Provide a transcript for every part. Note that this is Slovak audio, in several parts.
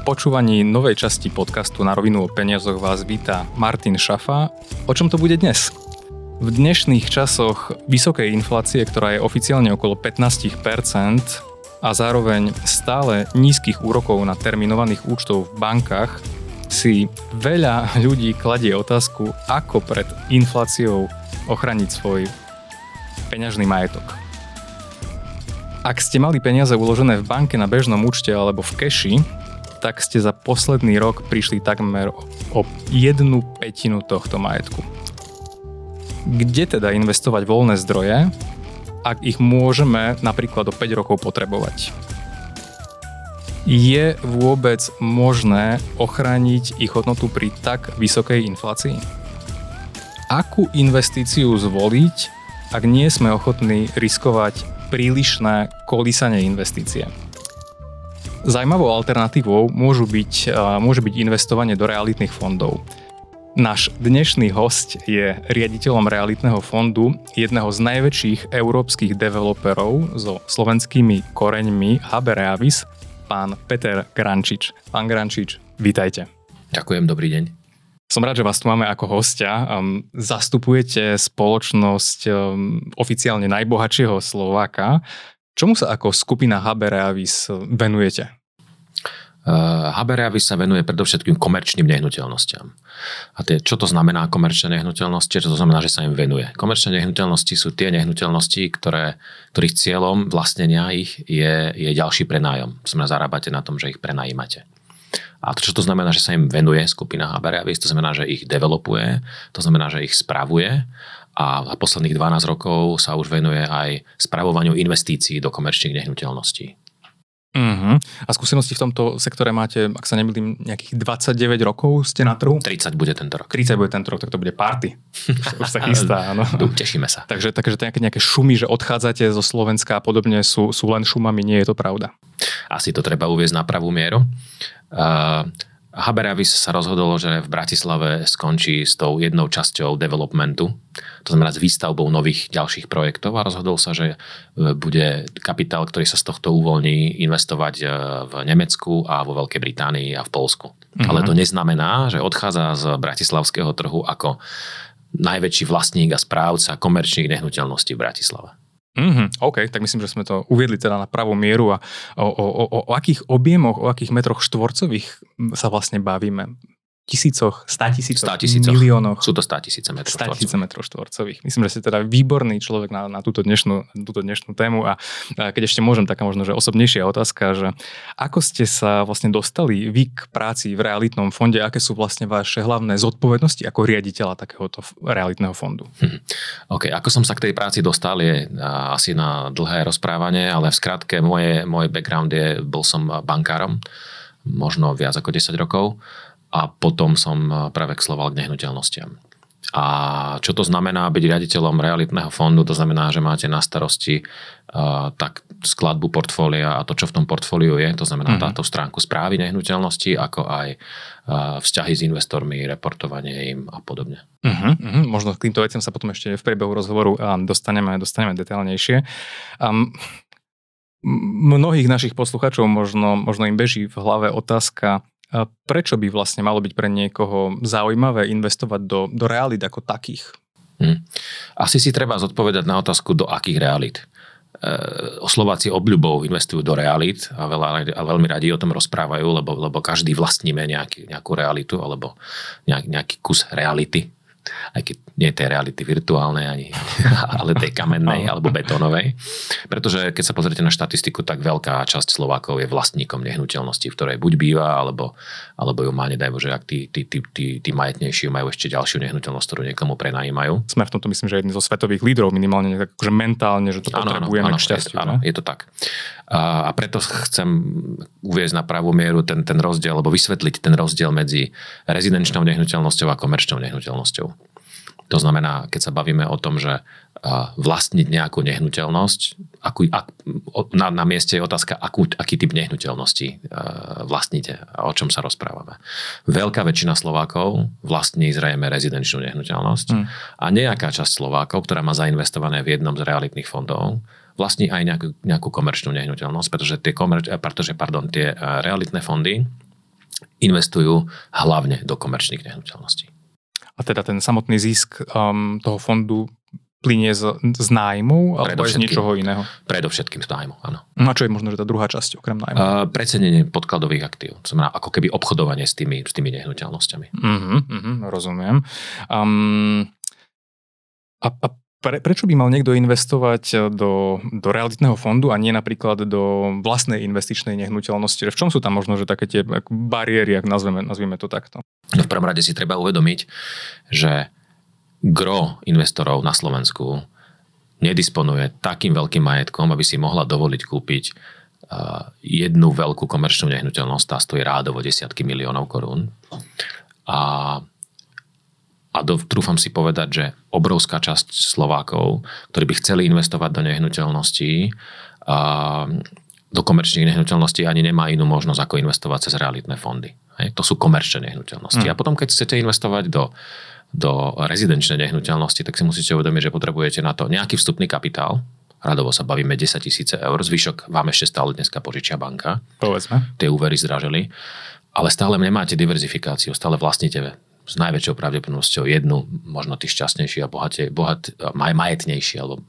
počúvaní novej časti podcastu Na rovinu o peniazoch vás víta Martin Šafa. O čom to bude dnes? V dnešných časoch vysokej inflácie, ktorá je oficiálne okolo 15% a zároveň stále nízkych úrokov na terminovaných účtov v bankách, si veľa ľudí kladie otázku, ako pred infláciou ochraniť svoj peňažný majetok. Ak ste mali peniaze uložené v banke na bežnom účte alebo v keši, tak ste za posledný rok prišli takmer o jednu petinu tohto majetku. Kde teda investovať voľné zdroje, ak ich môžeme napríklad o 5 rokov potrebovať? Je vôbec možné ochrániť ich hodnotu pri tak vysokej inflácii? Akú investíciu zvoliť, ak nie sme ochotní riskovať prílišné kolísanie investície? Zajímavou alternatívou môžu byť, môže byť investovanie do realitných fondov. Náš dnešný host je riaditeľom realitného fondu jedného z najväčších európskych developerov so slovenskými koreňmi HB Reavis, pán Peter Grančič. Pán Grančič, vítajte. Ďakujem, dobrý deň. Som rád, že vás tu máme ako hostia. Zastupujete spoločnosť oficiálne najbohatšieho Slováka. Čomu sa ako skupina HB Reavis venujete? Eh, Reavis sa venuje predovšetkým komerčným nehnuteľnostiam. A tie, čo to znamená komerčné nehnuteľnosti? Čo to znamená, že sa im venuje? Komerčné nehnuteľnosti sú tie nehnuteľnosti, ktoré, ktorých cieľom vlastnenia ich je, je ďalší prenájom. Znamená, zarábate na tom, že ich prenajímate. A to, čo to znamená, že sa im venuje skupina HB Reavis, to znamená, že ich developuje, to znamená, že ich spravuje a posledných 12 rokov sa už venuje aj spravovaniu investícií do komerčných nehnuteľností. Uh-huh. A skúsenosti v tomto sektore máte, ak sa nemýlim, nejakých 29 rokov ste na trhu? 30 bude tento rok. 30 bude tento rok, tak to bude party. Už sa chystá, áno. Tešíme sa. Takže, takže nejaké, nejaké šumy, že odchádzate zo Slovenska a podobne sú, sú len šumami, nie je to pravda. Asi to treba uviezť na pravú mieru. Uh, Haberavis sa rozhodol, že v Bratislave skončí s tou jednou časťou developmentu, to znamená s výstavbou nových ďalších projektov a rozhodol sa, že e, bude kapitál, ktorý sa z tohto uvoľní, investovať e, v Nemecku a vo Veľkej Británii a v Polsku. Mm-hmm. Ale to neznamená, že odchádza z bratislavského trhu ako najväčší vlastník a správca komerčných nehnuteľností v Bratislave. Mm-hmm, OK, tak myslím, že sme to uviedli teda na pravú mieru a o, o, o, o akých objemoch, o akých metroch štvorcových sa vlastne bavíme tisícoch, stá tisícoch, tisícoch, miliónoch. Sú to stá tisíce metrov stá tisíce metrov štvorcových. Myslím, že ste teda výborný človek na, na túto, dnešnú, túto dnešnú tému a, a keď ešte môžem, taká možno, že osobnejšia otázka, že ako ste sa vlastne dostali vy k práci v realitnom fonde, aké sú vlastne vaše hlavné zodpovednosti ako riaditeľa takéhoto realitného fondu? Hm. OK, ako som sa k tej práci dostal je asi na dlhé rozprávanie, ale v skratke moje, môj background je, bol som bankárom, možno viac ako 10 rokov a potom som eh, prevexloval k nehnuteľnostiam. A čo to znamená byť riaditeľom realitného fondu? To znamená, že máte na starosti uh, tak skladbu portfólia a to, čo v tom portfóliu je, to znamená mm-hmm. táto stránku správy nehnuteľnosti, ako aj uh, vzťahy s investormi, reportovanie im a podobne. Uh-huh, uh-huh. Možno k týmto veciam sa potom ešte v priebehu rozhovoru dostaneme, dostaneme detailnejšie. Um, mnohých našich posluchačov možno, možno im beží v hlave otázka, Prečo by vlastne malo byť pre niekoho zaujímavé investovať do, do realít ako takých? Hmm. Asi si treba zodpovedať na otázku, do akých realít. E, Slováci obľubou investujú do realít a, veľa, a veľmi radi o tom rozprávajú, lebo, lebo každý vlastníme nejaký, nejakú realitu alebo nejak, nejaký kus reality aj keď nie tej reality virtuálnej, ani, ale tej kamennej alebo betónovej. Pretože keď sa pozrite na štatistiku, tak veľká časť Slovákov je vlastníkom nehnuteľnosti, v ktorej buď býva, alebo, alebo ju má, nedaj Bože, ak tí, tí, tí, tí, tí majetnejší majú ešte ďalšiu nehnuteľnosť, ktorú niekomu prenajímajú. Sme v tomto myslím, že jedni zo svetových lídrov minimálne, akože mentálne, že to ano, potrebujeme ano, k šťastiu. Áno, je to tak. A, a preto chcem uviezť na pravú mieru ten, ten rozdiel, alebo vysvetliť ten rozdiel medzi rezidenčnou nehnuteľnosťou a komerčnou nehnuteľnosťou. To znamená, keď sa bavíme o tom, že vlastniť nejakú nehnuteľnosť, akú, ak, na, na mieste je otázka, akú, aký typ nehnuteľnosti vlastníte a o čom sa rozprávame. Veľká väčšina Slovákov vlastní zrejme rezidenčnú nehnuteľnosť hmm. a nejaká časť Slovákov, ktorá má zainvestované v jednom z realitných fondov, vlastní aj nejakú, nejakú komerčnú nehnuteľnosť, pretože tie, komer, pretože, pardon, tie realitné fondy investujú hlavne do komerčných nehnuteľností. A teda ten samotný zisk um, toho fondu plinie z, z nájmu alebo z niečoho iného? Predovšetkým z nájmu, áno. No a čo je možno, že tá druhá časť okrem nájmu? Uh, precenenie podkladových aktív, to znamená ako keby obchodovanie s tými, s tými nehnuteľnosťami. Uh-huh, uh-huh, rozumiem. Um, a, a pre, prečo by mal niekto investovať do, do realitného fondu a nie napríklad do vlastnej investičnej nehnuteľnosti? V čom sú tam možno že také tie bariéry, ak nazveme, nazvime to takto? No v prvom rade si treba uvedomiť, že gro investorov na Slovensku nedisponuje takým veľkým majetkom, aby si mohla dovoliť kúpiť jednu veľkú komerčnú nehnuteľnosť, tá stojí rádovo desiatky miliónov korún. A, a do, trúfam si povedať, že obrovská časť Slovákov, ktorí by chceli investovať do nehnuteľností, a, do komerčných nehnuteľností ani nemá inú možnosť, ako investovať cez realitné fondy. Hej, to sú komerčné nehnuteľnosti. Mm. A potom, keď chcete investovať do do rezidenčnej nehnuteľnosti, tak si musíte uvedomiť, že potrebujete na to nejaký vstupný kapitál, radovo sa bavíme 10 tisíce eur, zvyšok vám ešte stále dneska požičia banka. Povedzme. Tie úvery zdražili, ale stále nemáte diverzifikáciu, stále vlastníte s najväčšou pravdepodobnosťou jednu, možno tí šťastnejší a bohate, bohat, maj, majetnejší alebo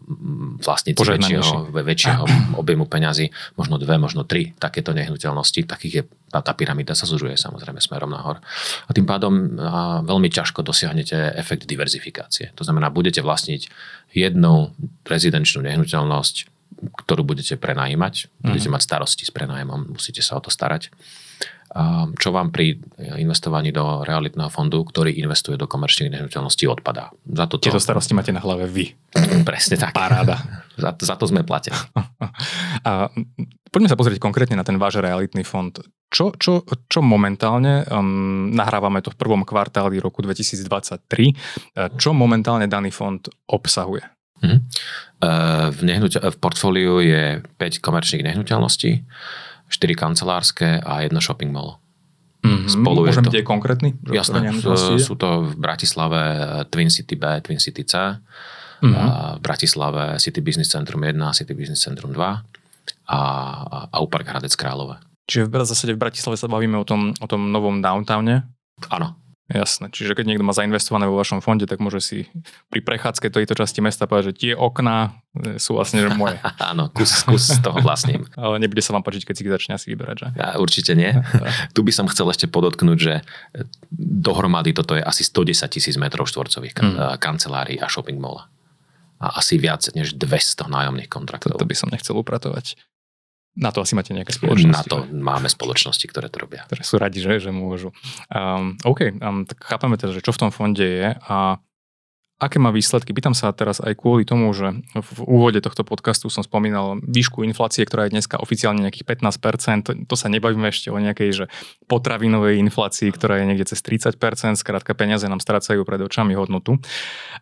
vlastníci väčšieho, väčšieho objemu peňazí, možno dve, možno tri takéto nehnuteľnosti, takých je, tá, tá pyramída sa zužuje samozrejme smerom nahor. A tým pádom a veľmi ťažko dosiahnete efekt diverzifikácie. To znamená, budete vlastniť jednu rezidenčnú nehnuteľnosť, ktorú budete prenajímať, budete mm. mať starosti s prenájmom, musíte sa o to starať čo vám pri investovaní do realitného fondu, ktorý investuje do komerčných nehnuteľností, odpadá. Za to Tieto starosti máte na hlave vy. Presne tak. Paráda. za, za to sme platení. A poďme sa pozrieť konkrétne na ten váš realitný fond. Čo, čo, čo momentálne, um, nahrávame to v prvom kvartáli roku 2023, čo momentálne daný fond obsahuje? Uh, v, nehnuteľ, v portfóliu je 5 komerčných nehnuteľností 4 kancelárske a jedno shopping mall. Mm-hmm. Spolu Môžem byť aj konkrétny? Jasné, sú to v Bratislave Twin City B, Twin City C, mm-hmm. a v Bratislave City Business Centrum 1, City Business Centrum 2 a, a Upark Hradec Králové. Čiže v zásade v Bratislave sa bavíme o tom, o tom novom downtowne? Áno. Jasné, čiže keď niekto má zainvestované vo vašom fonde, tak môže si pri prechádzke tejto časti mesta povedať, že tie okná e, sú vlastne že moje. Áno, kus, kus toho vlastním. Ale nebude sa vám páčiť, keď si ich začne asi vyberať, že? Ja, určite nie. tu by som chcel ešte podotknúť, že dohromady toto je asi 110 tisíc metrov štvorcových mm. kancelárií a shopping mall. A asi viac než 200 nájomných kontraktov. To by som nechcel upratovať. Na to asi máte nejaké spoločnosti. Na to máme spoločnosti, ktoré to robia. Ktoré sú radi, že, že môžu. Um, OK, um, tak chápeme teda, že čo v tom fonde je a Aké má výsledky? Pýtam sa teraz aj kvôli tomu, že v úvode tohto podcastu som spomínal výšku inflácie, ktorá je dneska oficiálne nejakých 15%. To sa nebavíme ešte o nejakej že potravinovej inflácii, ktorá je niekde cez 30%. Skrátka peniaze nám strácajú pred očami hodnotu.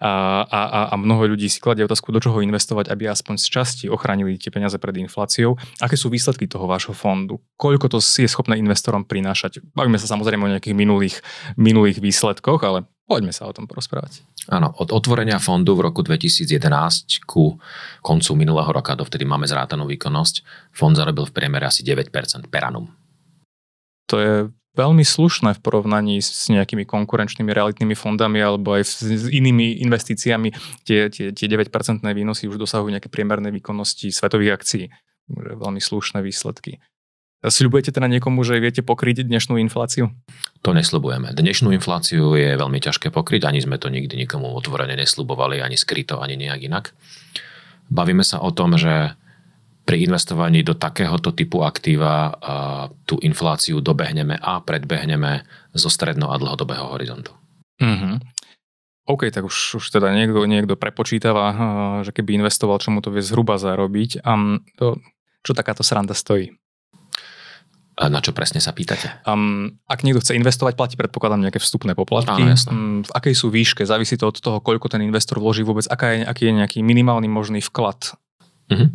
A, a, a mnoho ľudí si kladie otázku, do čoho investovať, aby aspoň z časti ochránili tie peniaze pred infláciou. Aké sú výsledky toho vášho fondu? Koľko to je schopné investorom prinášať? Bavíme sa samozrejme o nejakých minulých, minulých výsledkoch, ale Poďme sa o tom porozprávať. Áno, od otvorenia fondu v roku 2011 ku koncu minulého roka, dovtedy máme zrátanú výkonnosť, fond zarobil v priemere asi 9% per annum. To je veľmi slušné v porovnaní s nejakými konkurenčnými realitnými fondami alebo aj s inými investíciami. Tie, tie, tie 9% výnosy už dosahujú nejaké priemerné výkonnosti svetových akcií. Veľmi slušné výsledky. Sľubujete teda niekomu, že viete pokryť dnešnú infláciu? To nesľubujeme. Dnešnú infláciu je veľmi ťažké pokryť, ani sme to nikdy nikomu otvorene nesľubovali, ani skryto, ani nejak inak. Bavíme sa o tom, že pri investovaní do takéhoto typu aktíva tú infláciu dobehneme a predbehneme zo stredno- a dlhodobého horizontu. Mm-hmm. OK, tak už, už teda niekto, niekto prepočítava, že keby investoval, čo mu to vie zhruba zarobiť. A to, čo takáto sranda stojí? Na čo presne sa pýtate? Um, ak niekto chce investovať, platí predpokladám nejaké vstupné poplatky. Áno, um, v akej sú výške? Závisí to od toho, koľko ten investor vloží vôbec, aká je, aký je nejaký minimálny možný vklad. Uh-huh.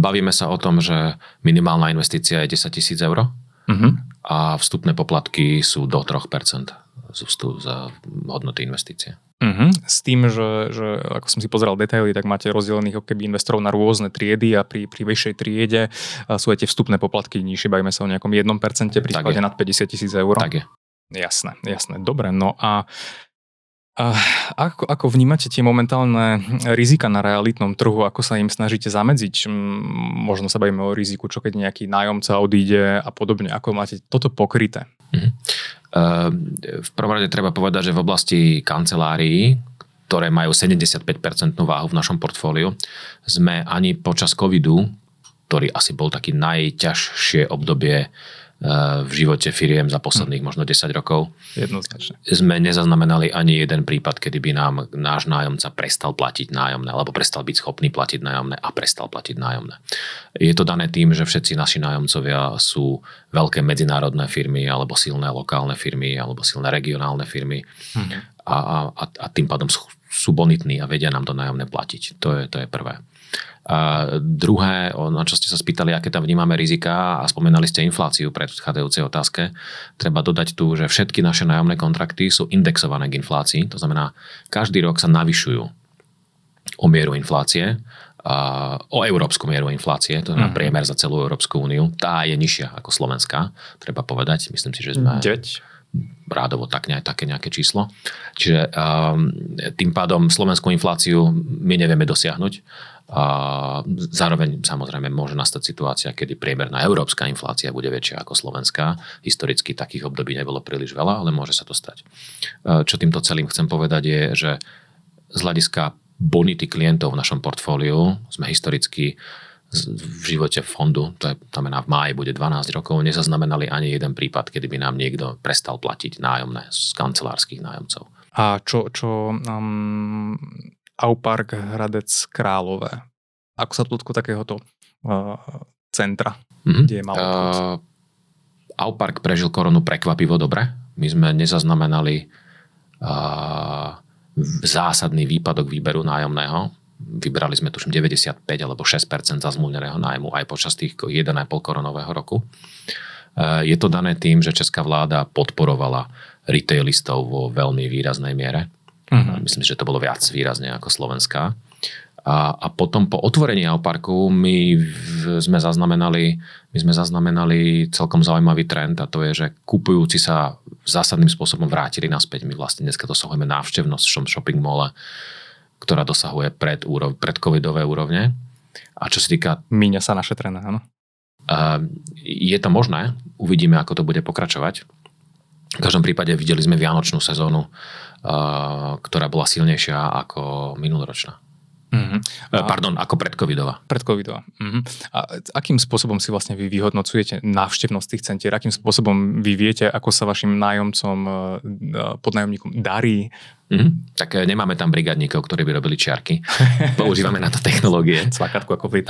Bavíme sa o tom, že minimálna investícia je 10 tisíc eur uh-huh. a vstupné poplatky sú do 3% z z hodnoty investície. Uh-huh. S tým, že, že ako som si pozeral detaily, tak máte rozdelených keby investorov na rôzne triedy a pri, pri vyššej triede sú aj tie vstupné poplatky nižšie, bavíme sa o nejakom 1% pri sklade nad 50 tisíc eur. Tak je. Jasné, jasné. Dobre, no a ako, ako vnímate tie momentálne rizika na realitnom trhu, ako sa im snažíte zamedziť? Možno sa bavíme o riziku, čo keď nejaký nájomca odíde a podobne. Ako máte toto pokryté? Mm-hmm. V prvom rade treba povedať, že v oblasti kancelárií, ktoré majú 75% váhu v našom portfóliu, sme ani počas covidu, ktorý asi bol taký najťažšie obdobie v živote firiem za posledných možno 10 rokov. Jednoznačne. Sme nezaznamenali ani jeden prípad, kedy by nám náš nájomca prestal platiť nájomné, alebo prestal byť schopný platiť nájomné a prestal platiť nájomné. Je to dané tým, že všetci naši nájomcovia sú veľké medzinárodné firmy, alebo silné lokálne firmy, alebo silné regionálne firmy. Mhm. A, a, a tým pádom sú, sú bonitní a vedia nám to nájomné platiť. To je, to je prvé. A druhé, na čo ste sa spýtali, aké tam vnímame rizika a spomenali ste infláciu pred predchádzajúcej otázke, treba dodať tu, že všetky naše nájomné kontrakty sú indexované k inflácii, to znamená, každý rok sa navyšujú o mieru inflácie, a o európsku mieru inflácie, to znamená mm-hmm. priemer za celú Európsku úniu. Tá je nižšia ako Slovenská, treba povedať. Myslím si, že sme... 9 rádovo tak ne, také nejaké číslo. Čiže um, tým pádom slovenskú infláciu my nevieme dosiahnuť a zároveň samozrejme môže nastať situácia, kedy priemerná európska inflácia bude väčšia ako slovenská. Historicky takých období nebolo príliš veľa, ale môže sa to stať. E, čo týmto celým chcem povedať je, že z hľadiska bonity klientov v našom portfóliu sme historicky v živote fondu, to je, znamená v máji bude 12 rokov, nezaznamenali ani jeden prípad, kedy by nám niekto prestal platiť nájomné z kancelárskych nájomcov. A čo, čo um, Aupark Hradec Králové. Ako sa to dotklo takéhoto uh, centra, mm-hmm. kde je malo uh, Aupark prežil koronu prekvapivo dobre. My sme nezaznamenali uh, zásadný výpadok výberu nájomného. Vybrali sme tuším 95 alebo 6% za zmluvneného nájmu aj počas tých 1,5 koronového roku. Uh, je to dané tým, že česká vláda podporovala retailistov vo veľmi výraznej miere. Uh-huh. Myslím, že to bolo viac výrazne ako Slovenská. A, a potom po otvorení Alparku my v, sme zaznamenali, my sme zaznamenali celkom zaujímavý trend a to je, že kupujúci sa zásadným spôsobom vrátili naspäť. My vlastne dneska dosahujeme návštevnosť v shopping mole, ktorá dosahuje pred, úrov, pred covidové úrovne. A čo sa týka... Míňa sa našetrené, áno? Uh, je to možné, uvidíme, ako to bude pokračovať. V každom prípade videli sme vianočnú sezónu, ktorá bola silnejšia ako minuloročná. Mm-hmm. Pardon, ako predcovidová. Predcovidová. Mm-hmm. A akým spôsobom si vlastne vy vyhodnocujete návštevnosť tých centier? Akým spôsobom vy viete, ako sa vašim nájomcom, e, podnájomníkom darí? Mm-hmm. Tak e, nemáme tam brigadníkov, ktorí by robili čiarky. Používame na to technológie. Cvakatku ako v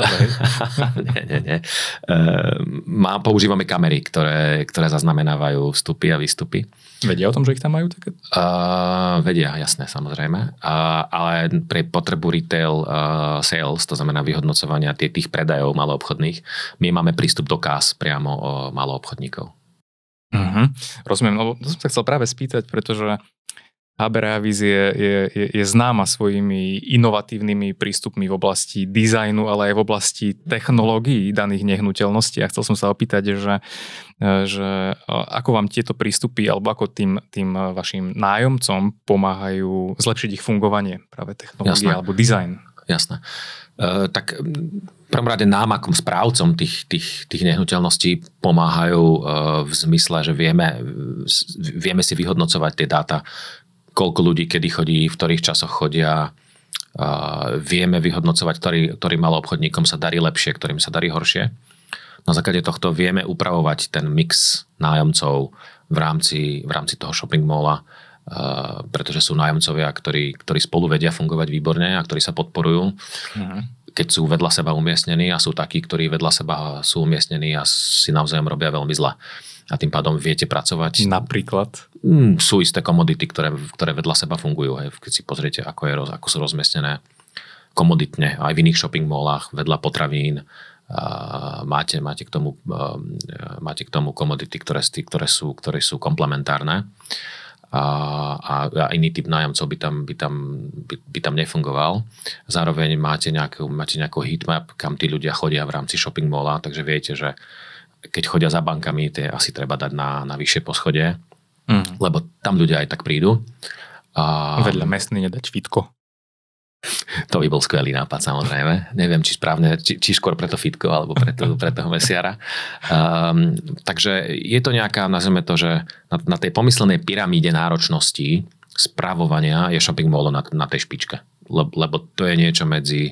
nie, nie, nie. Uh, má, používame kamery, ktoré, ktoré zaznamenávajú vstupy a výstupy. Vedia o tom, že ich tam majú také? Uh, vedia, jasné, samozrejme. Uh, ale pre potrebu retail uh, sales, to znamená vyhodnocovania tých, tých predajov maloobchodných, my máme prístup do kás priamo o maloobchodníkov. Uh-huh. Rozumiem, lebo to som sa chcel práve spýtať, pretože Habereavis je, je, je, je známa svojimi inovatívnymi prístupmi v oblasti dizajnu, ale aj v oblasti technológií daných nehnuteľností. A chcel som sa opýtať, že, že ako vám tieto prístupy alebo ako tým, tým vašim nájomcom pomáhajú zlepšiť ich fungovanie, práve technológie alebo dizajn. Jasné. Uh, tak prvom rade nám ako správcom tých, tých, tých nehnuteľností pomáhajú uh, v zmysle, že vieme, vieme si vyhodnocovať tie dáta, koľko ľudí kedy chodí, v ktorých časoch chodia, vieme vyhodnocovať, ktorý, ktorým obchodníkom sa darí lepšie, ktorým sa darí horšie. Na základe tohto vieme upravovať ten mix nájomcov v rámci, v rámci toho shopping mola, pretože sú nájomcovia, ktorí, ktorí spolu vedia fungovať výborne a ktorí sa podporujú. Mhm. Keď sú vedľa seba umiestnení a sú takí, ktorí vedľa seba sú umiestnení a si navzájom robia veľmi zle a tým pádom viete pracovať. Napríklad? Mm, sú isté komodity, ktoré, ktoré vedľa seba fungujú. Hej. Keď si pozriete, ako, je, ako sú rozmiestnené komoditne aj v iných shopping mallách, vedľa potravín, a máte, máte, k tomu, máte k tomu komodity, ktoré, ktoré, sú, ktoré sú komplementárne. a, a, a iný typ nájomcov by tam, by, tam, by, by tam nefungoval. Zároveň máte nejakú, máte nejakú heatmap, kam tí ľudia chodia v rámci shopping mola, takže viete, že keď chodia za bankami, tie asi treba dať na, na vyššie poschodie, mm. lebo tam ľudia aj tak prídu. A... Vedľa mestný nedať fitko. To by bol skvelý nápad, samozrejme. Neviem, či správne, či, či skôr pre to fitko, alebo pre, to, pre toho mesiara. Um, takže je to nejaká, nazveme to, že na, na tej pomyslenej pyramíde náročnosti správovania je shopping mall na, na tej špičke. Le, lebo to je niečo medzi,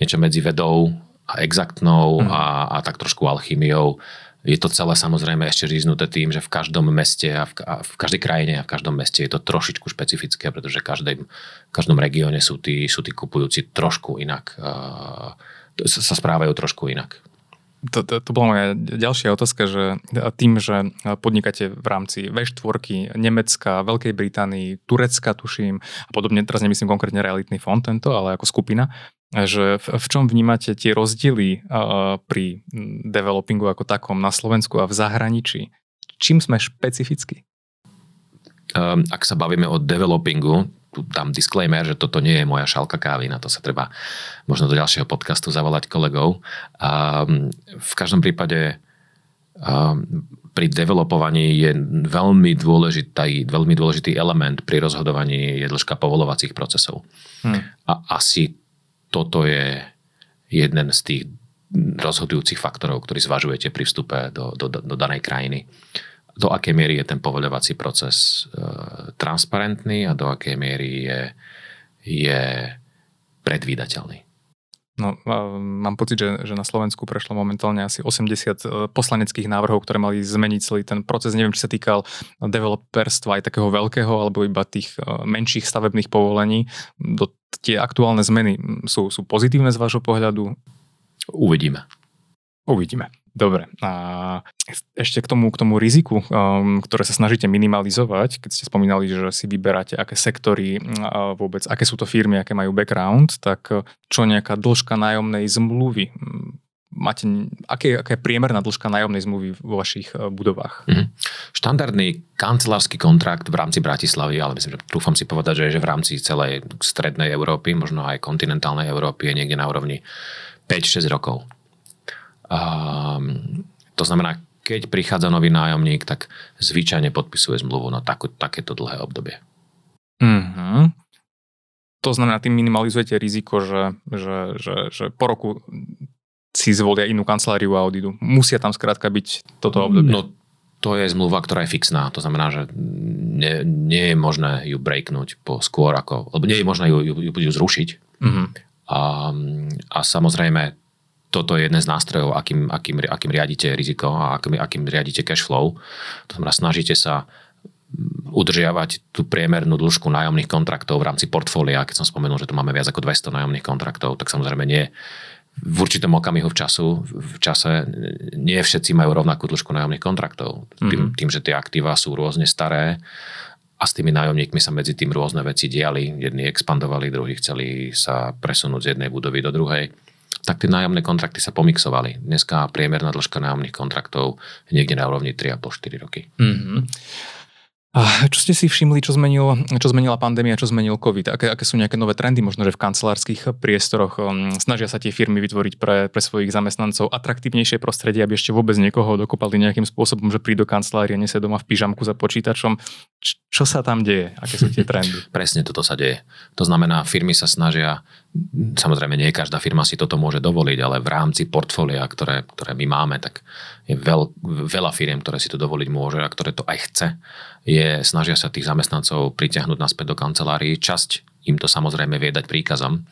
niečo medzi vedou a exaktnou mm. a, a tak trošku alchymiou je to celé samozrejme ešte říznuté tým, že v každom meste a v, a v každej krajine a v každom meste je to trošičku špecifické, pretože každej, v každom regióne sú tí, sú tí kupujúci trošku inak, uh, sa správajú trošku inak. To, to, to bola moja ďalšia otázka, že tým, že podnikáte v rámci V4, Nemecka, Veľkej Británii, Turecka, tuším, a podobne, teraz nemyslím konkrétne realitný fond tento, ale ako skupina, že v, v čom vnímate tie rozdiely uh, pri developingu ako takom na Slovensku a v zahraničí? Čím sme špecificky? Um, ak sa bavíme o developingu, tu dám disclaimer, že toto nie je moja šálka kávy, na to sa treba možno do ďalšieho podcastu zavolať kolegov. Um, v každom prípade um, pri developovaní je veľmi dôležitý, veľmi dôležitý element pri rozhodovaní je dĺžka povolovacích procesov. Hmm. A asi toto je jeden z tých rozhodujúcich faktorov, ktorý zvažujete pri vstupe do, do, do danej krajiny do akej miery je ten povoľovací proces e, transparentný a do akej miery je, je predvídateľný. No, mám pocit, že, že na Slovensku prešlo momentálne asi 80 e, poslaneckých návrhov, ktoré mali zmeniť celý ten proces. Neviem, či sa týkal developerstva aj takého veľkého, alebo iba tých e, menších stavebných povolení. Do, tie aktuálne zmeny sú, sú pozitívne z vášho pohľadu? Uvidíme. Uvidíme. Dobre. A ešte k tomu, k tomu riziku, um, ktoré sa snažíte minimalizovať, keď ste spomínali, že si vyberáte, aké sektory uh, vôbec, aké sú to firmy, aké majú background, tak uh, čo nejaká dĺžka nájomnej zmluvy? Mm, máte, aké, aké je priemerná dĺžka nájomnej zmluvy vo vašich uh, budovách? Mm-hmm. Štandardný kancelársky kontrakt v rámci Bratislavy, ale myslím, že trúfam si povedať, že, že v rámci celej strednej Európy, možno aj kontinentálnej Európy je niekde na úrovni 5-6 rokov. Um, to znamená, keď prichádza nový nájomník, tak zvyčajne podpisuje zmluvu na takú, takéto dlhé obdobie. Mm-hmm. To znamená, tým minimalizujete riziko, že, že, že, že po roku si zvolia inú kanceláriu a odídu. Musia tam skrátka byť toto obdobie. No, to je zmluva, ktorá je fixná. To znamená, že nie, nie je možné ju breaknúť po skôr ako, lebo nie je možné ju, ju, ju, ju zrušiť. Mm-hmm. A, a samozrejme toto je jeden z nástrojov, akým, akým, akým riadite riziko a akým, akým riadite cash flow. To znamená, snažíte sa udržiavať tú priemernú dĺžku nájomných kontraktov v rámci portfólia. Keď som spomenul, že tu máme viac ako 200 nájomných kontraktov, tak samozrejme nie v určitom okamihu v, času, v čase nie všetci majú rovnakú dĺžku nájomných kontraktov. Mm-hmm. Tým, tým, že tie aktíva sú rôzne staré a s tými nájomníkmi sa medzi tým rôzne veci diali. Jedni expandovali, druhí chceli sa presunúť z jednej budovy do druhej tak tie nájomné kontrakty sa pomixovali. Dneska priemerná dĺžka nájomných kontraktov je niekde na úrovni 3,5-4 roky. Mm-hmm. A čo ste si všimli, čo, zmenil, čo zmenila pandémia, čo zmenil COVID? Aké, aké sú nejaké nové trendy, možno, že v kancelárskych priestoroch um, snažia sa tie firmy vytvoriť pre, pre svojich zamestnancov atraktívnejšie prostredie, aby ešte vôbec niekoho dokopali nejakým spôsobom, že prídu do kancelárie, nesie doma v pyžamku za počítačom. Č- čo sa tam deje? Aké sú tie trendy? Presne toto sa deje. To znamená, firmy sa snažia Samozrejme, nie každá firma si toto môže dovoliť, ale v rámci portfólia, ktoré, ktoré my máme, tak je veľ, veľa firiem, ktoré si to dovoliť môže a ktoré to aj chce, je snažia sa tých zamestnancov pritiahnuť naspäť do kancelárií. Časť im to samozrejme vie dať príkazom,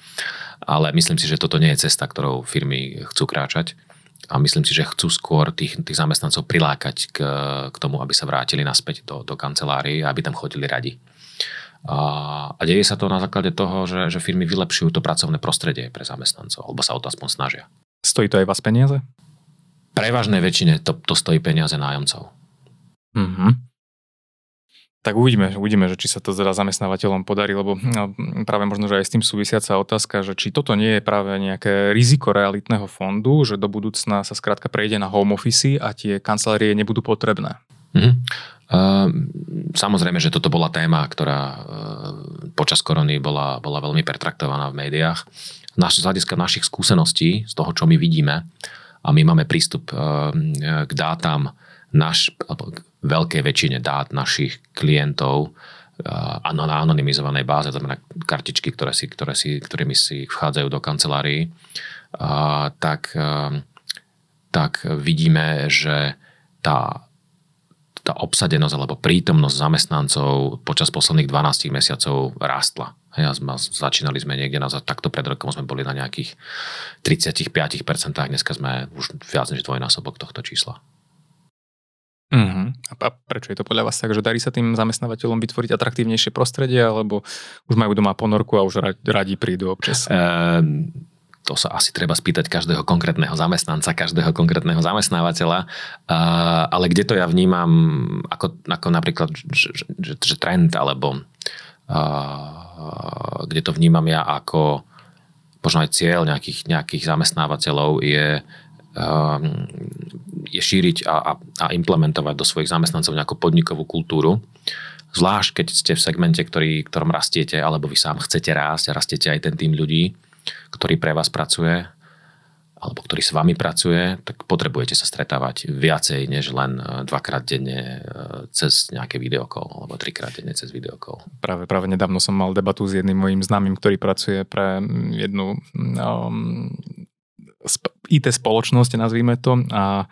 ale myslím si, že toto nie je cesta, ktorou firmy chcú kráčať a myslím si, že chcú skôr tých, tých zamestnancov prilákať k, k tomu, aby sa vrátili naspäť do, do kancelárií a aby tam chodili radi. A, a deje sa to na základe toho, že, že firmy vylepšujú to pracovné prostredie pre zamestnancov, alebo sa o to aspoň snažia. Stojí to aj vás peniaze? Prevažnej väčšine to, to stojí peniaze nájomcov. Mm-hmm. Tak uvidíme, uvidíme, že či sa to teda zamestnávateľom podarí, lebo no, práve možno, že aj s tým súvisiaca otázka, že či toto nie je práve nejaké riziko realitného fondu, že do budúcna sa skrátka prejde na home office a tie kancelárie nebudú potrebné. Mm-hmm. Samozrejme, že toto bola téma, ktorá počas korony bola, bola veľmi pertraktovaná v médiách. Naš, z hľadiska našich skúseností, z toho, čo my vidíme, a my máme prístup k dátam naš, alebo k veľkej väčšine dát našich klientov na anonymizovanej báze, znamená kartičky, ktoré si, ktoré si, ktorými si vchádzajú do kancelárií, tak, tak vidíme, že tá tá obsadenosť alebo prítomnosť zamestnancov počas posledných 12 mesiacov rástla. Hej, začínali sme niekde na, takto pred rokom sme boli na nejakých 35%, dneska sme už viac než dvojnásobok tohto čísla. Uh-huh. A prečo je to podľa vás tak, že darí sa tým zamestnávateľom vytvoriť atraktívnejšie prostredie, alebo už majú doma ponorku a už radi prídu občas? Ehm, to sa asi treba spýtať každého konkrétneho zamestnanca, každého konkrétneho zamestnávateľa, ale kde to ja vnímam ako, ako napríklad, že, že, že trend, alebo kde to vnímam ja ako možno aj cieľ nejakých, nejakých zamestnávateľov je, je šíriť a, a, a implementovať do svojich zamestnancov nejakú podnikovú kultúru. Zvlášť, keď ste v segmente, ktorý, ktorom rastiete, alebo vy sám chcete rásť a rastiete aj ten tým ľudí, ktorý pre vás pracuje alebo ktorý s vami pracuje, tak potrebujete sa stretávať viacej než len e, dvakrát denne e, cez nejaké videokol alebo trikrát denne cez videokol. Práve, práve nedávno som mal debatu s jedným mojim známym, ktorý pracuje pre jednu um, IT spoločnosť, nazvíme to, a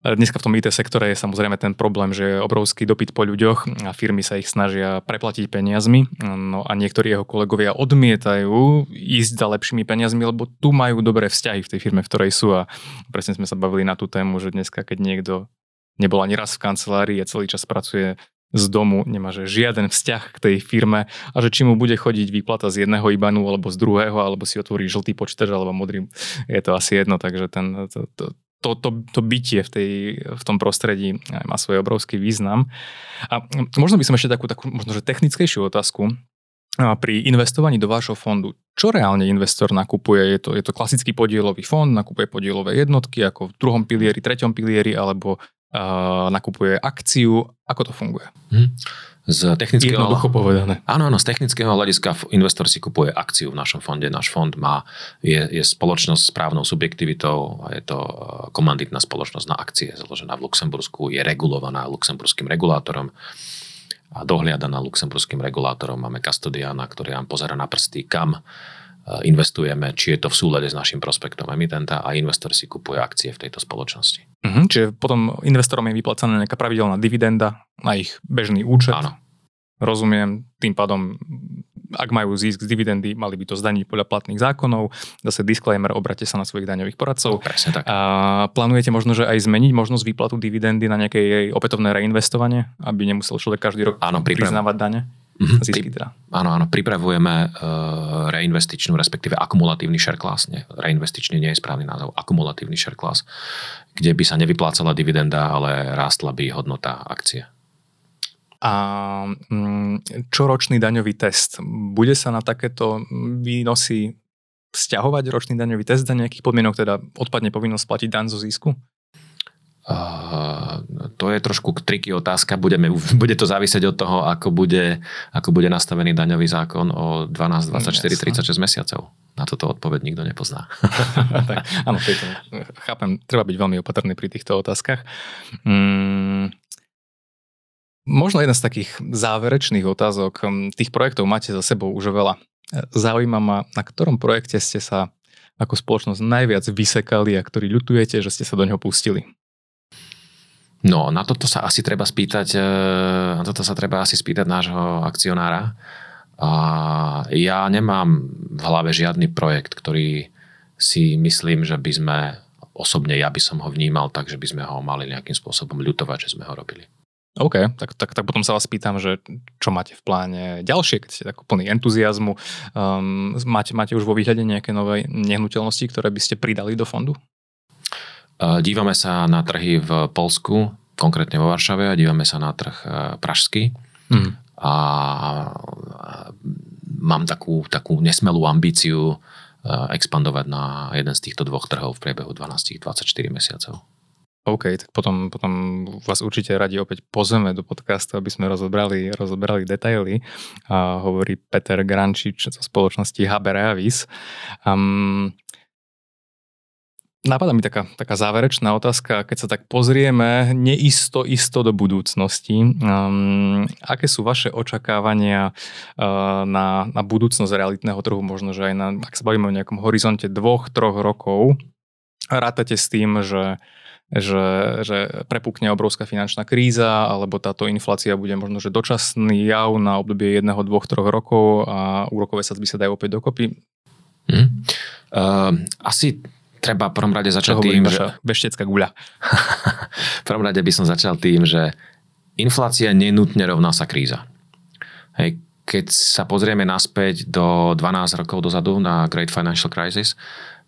Dneska v tom IT sektore je samozrejme ten problém, že je obrovský dopyt po ľuďoch a firmy sa ich snažia preplatiť peniazmi. No a niektorí jeho kolegovia odmietajú ísť za lepšími peniazmi, lebo tu majú dobré vzťahy v tej firme, v ktorej sú. A presne sme sa bavili na tú tému, že dneska, keď niekto nebol ani raz v kancelárii a celý čas pracuje z domu, nemá že žiaden vzťah k tej firme a že či mu bude chodiť výplata z jedného IBANu alebo z druhého, alebo si otvorí žltý počítač alebo modrý, je to asi jedno, takže ten, to, to, to, to, to bytie v, tej, v tom prostredí má svoj obrovský význam. A možno by som ešte takú, takú možno, že technickejšiu otázku pri investovaní do vášho fondu. Čo reálne investor nakupuje? Je to, je to klasický podielový fond, nakupuje podielové jednotky ako v druhom pilieri, treťom pilieri, alebo nakupuje akciu? Ako to funguje? Hmm. Z technického, Jednoducho povedané. Áno, áno, z technického hľadiska investor si kupuje akciu v našom fonde. Náš fond má, je, je spoločnosť s právnou subjektivitou a je to e, komanditná spoločnosť na akcie, založená v Luxembursku, je regulovaná luxemburským regulátorom a dohliadaná luxemburským regulátorom. Máme kastodiána, ktorý nám pozera na prsty, kam Eh, investujeme, či je to v súlade s našim prospektom emitenta a investor si kupuje akcie v tejto spoločnosti. Uh-huh, čiže potom investorom je vyplacaná nejaká pravidelná dividenda na ich bežný účet. Áno. Rozumiem, tým pádom ak majú zisk z dividendy, mali by to zdaniť podľa platných zákonov. Zase disclaimer, obrate sa na svojich daňových poradcov. Presne tak. A plánujete možno, že aj zmeniť možnosť výplatu dividendy na nejaké jej opätovné reinvestovanie, aby nemusel človek každý rok Áno, priznávať dane? Mm-hmm. Zisky teda. Áno, áno, pripravujeme uh, reinvestičnú, respektíve akumulatívny share class. Nie, reinvestičný nie je správny názov, akumulatívny share class, kde by sa nevyplácala dividenda, ale rástla by hodnota akcie. A mm, čo ročný daňový test? Bude sa na takéto výnosy vzťahovať ročný daňový test za nejakých podmienok, teda odpadne povinnosť platiť daň zo zisku? To je trošku triky otázka. Budeme, bude to závisieť od toho, ako bude, ako bude nastavený daňový zákon o 12, 24, 36 mesiacov. Na toto odpoveď nikto nepozná. tak, áno, tejto, chápem, treba byť veľmi opatrný pri týchto otázkach. Mm, možno jedna z takých záverečných otázok. Tých projektov máte za sebou už veľa. Zaujíma ma, na ktorom projekte ste sa ako spoločnosť najviac vysekali a ktorý ľutujete, že ste sa do neho pustili? No, na toto sa asi treba spýtať, e, na toto sa treba asi spýtať nášho akcionára. A ja nemám v hlave žiadny projekt, ktorý si myslím, že by sme, osobne ja by som ho vnímal tak, že by sme ho mali nejakým spôsobom ľutovať, že sme ho robili. OK, tak, tak, tak potom sa vás pýtam, že čo máte v pláne ďalšie, keď ste tak plný entuziasmu. Um, máte, máte už vo výhľade nejaké nové nehnuteľnosti, ktoré by ste pridali do fondu? Dívame sa na trhy v Polsku, konkrétne vo Varšave a dívame sa na trh e, pražský. Mm. A mám takú, takú nesmelú ambíciu e, expandovať na jeden z týchto dvoch trhov v priebehu 12-24 mesiacov. OK, tak potom, potom vás určite radi opäť pozveme do podcastu, aby sme rozobrali, rozobrali detaily. A hovorí Peter Grančič zo spoločnosti Haber Avis. Um, Napadá mi taká, taká záverečná otázka, keď sa tak pozrieme neisto isto do budúcnosti. Um, aké sú vaše očakávania uh, na, na budúcnosť realitného trhu, možno, že aj na, ak sa bavíme o nejakom horizonte dvoch, troch rokov, rátate s tým, že že, že prepukne obrovská finančná kríza, alebo táto inflácia bude možno, že dočasný jav na obdobie jedného, dvoch, troch rokov a úrokové sadzby sa dajú opäť dokopy? Hmm. Uh, asi treba v prvom rade začať Čo tým, že... Beštecká guľa. v prvom rade by som začal tým, že inflácia nenutne rovná sa kríza. Hej, keď sa pozrieme naspäť do 12 rokov dozadu na Great Financial Crisis,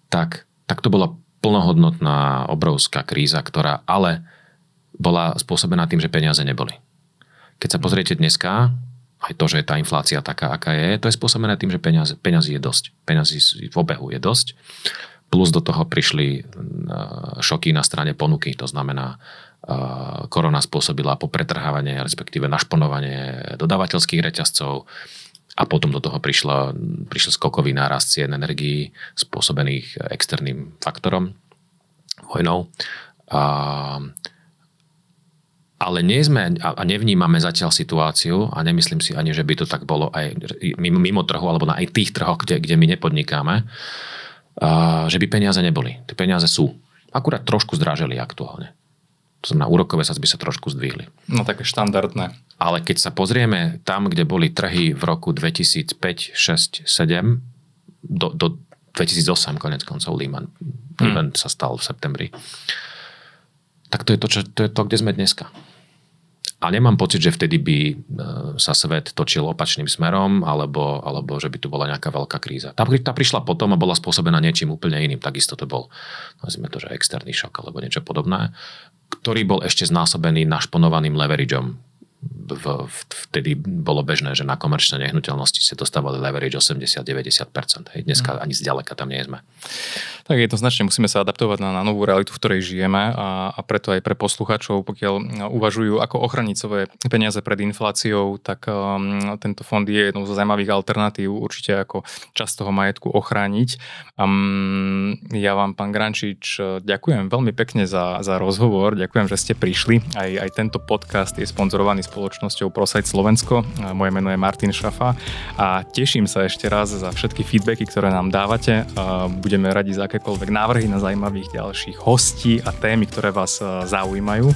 tak, tak to bola plnohodnotná, obrovská kríza, ktorá ale bola spôsobená tým, že peniaze neboli. Keď sa pozriete dneska, aj to, že je tá inflácia taká, aká je, to je spôsobené tým, že peniaze, peniazy je dosť. Peniazy v obehu je dosť. Plus do toho prišli šoky na strane ponuky, to znamená, korona spôsobila popretrhávanie, respektíve našponovanie dodávateľských reťazcov, a potom do toho prišla, prišiel skokový nárast cien energií spôsobených externým faktorom, vojnou. A, ale nie sme a nevnímame zatiaľ situáciu a nemyslím si ani, že by to tak bolo aj mimo trhu alebo na aj tých trhoch, kde, kde my nepodnikáme, a, že by peniaze neboli. Tie peniaze sú. Akurát trošku zdraželi aktuálne. To znamená, úrokové sadzby sa trošku zdvihli. No také štandardné. Ale keď sa pozrieme tam, kde boli trhy v roku 2005, 6, 7, do, do 2008 konec koncov Lehman, hmm. Sa stal v septembri, tak to je to, čo, to je to, kde sme dneska. A nemám pocit, že vtedy by e, sa svet točil opačným smerom, alebo, alebo že by tu bola nejaká veľká kríza. Tá, tá prišla potom a bola spôsobená niečím úplne iným. Takisto to bol, nazvime to, že externý šok alebo niečo podobné ktorý bol ešte znásobený našponovaným leverageom. V, vtedy bolo bežné, že na komerčné nehnuteľnosti sa dostávali leverage 80-90%. Hej, dneska mm. ani zďaleka tam nie sme. Tak jednoznačne musíme sa adaptovať na, na novú realitu, v ktorej žijeme a, a preto aj pre poslucháčov, pokiaľ uvažujú, ako ochraniť svoje peniaze pred infláciou, tak um, tento fond je jednou zo zaujímavých alternatív určite ako časť toho majetku ochrániť. Um, ja vám, pán Grančič, ďakujem veľmi pekne za, za rozhovor, ďakujem, že ste prišli. Aj, aj tento podcast je sponzorovaný spoločnosťou ProSite Slovensko. Moje meno je Martin Šafa a teším sa ešte raz za všetky feedbacky, ktoré nám dávate. Budeme radi za akékoľvek návrhy na zaujímavých ďalších hostí a témy, ktoré vás e, zaujímajú.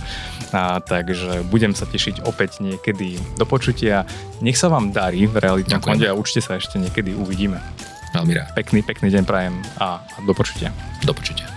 A, takže budem sa tešiť opäť niekedy do počutia. Nech sa vám darí v realitnom fonde a určite sa ešte niekedy uvidíme. Veľmi rád. Pekný, pekný deň prajem a, a do počutia. Do počutia.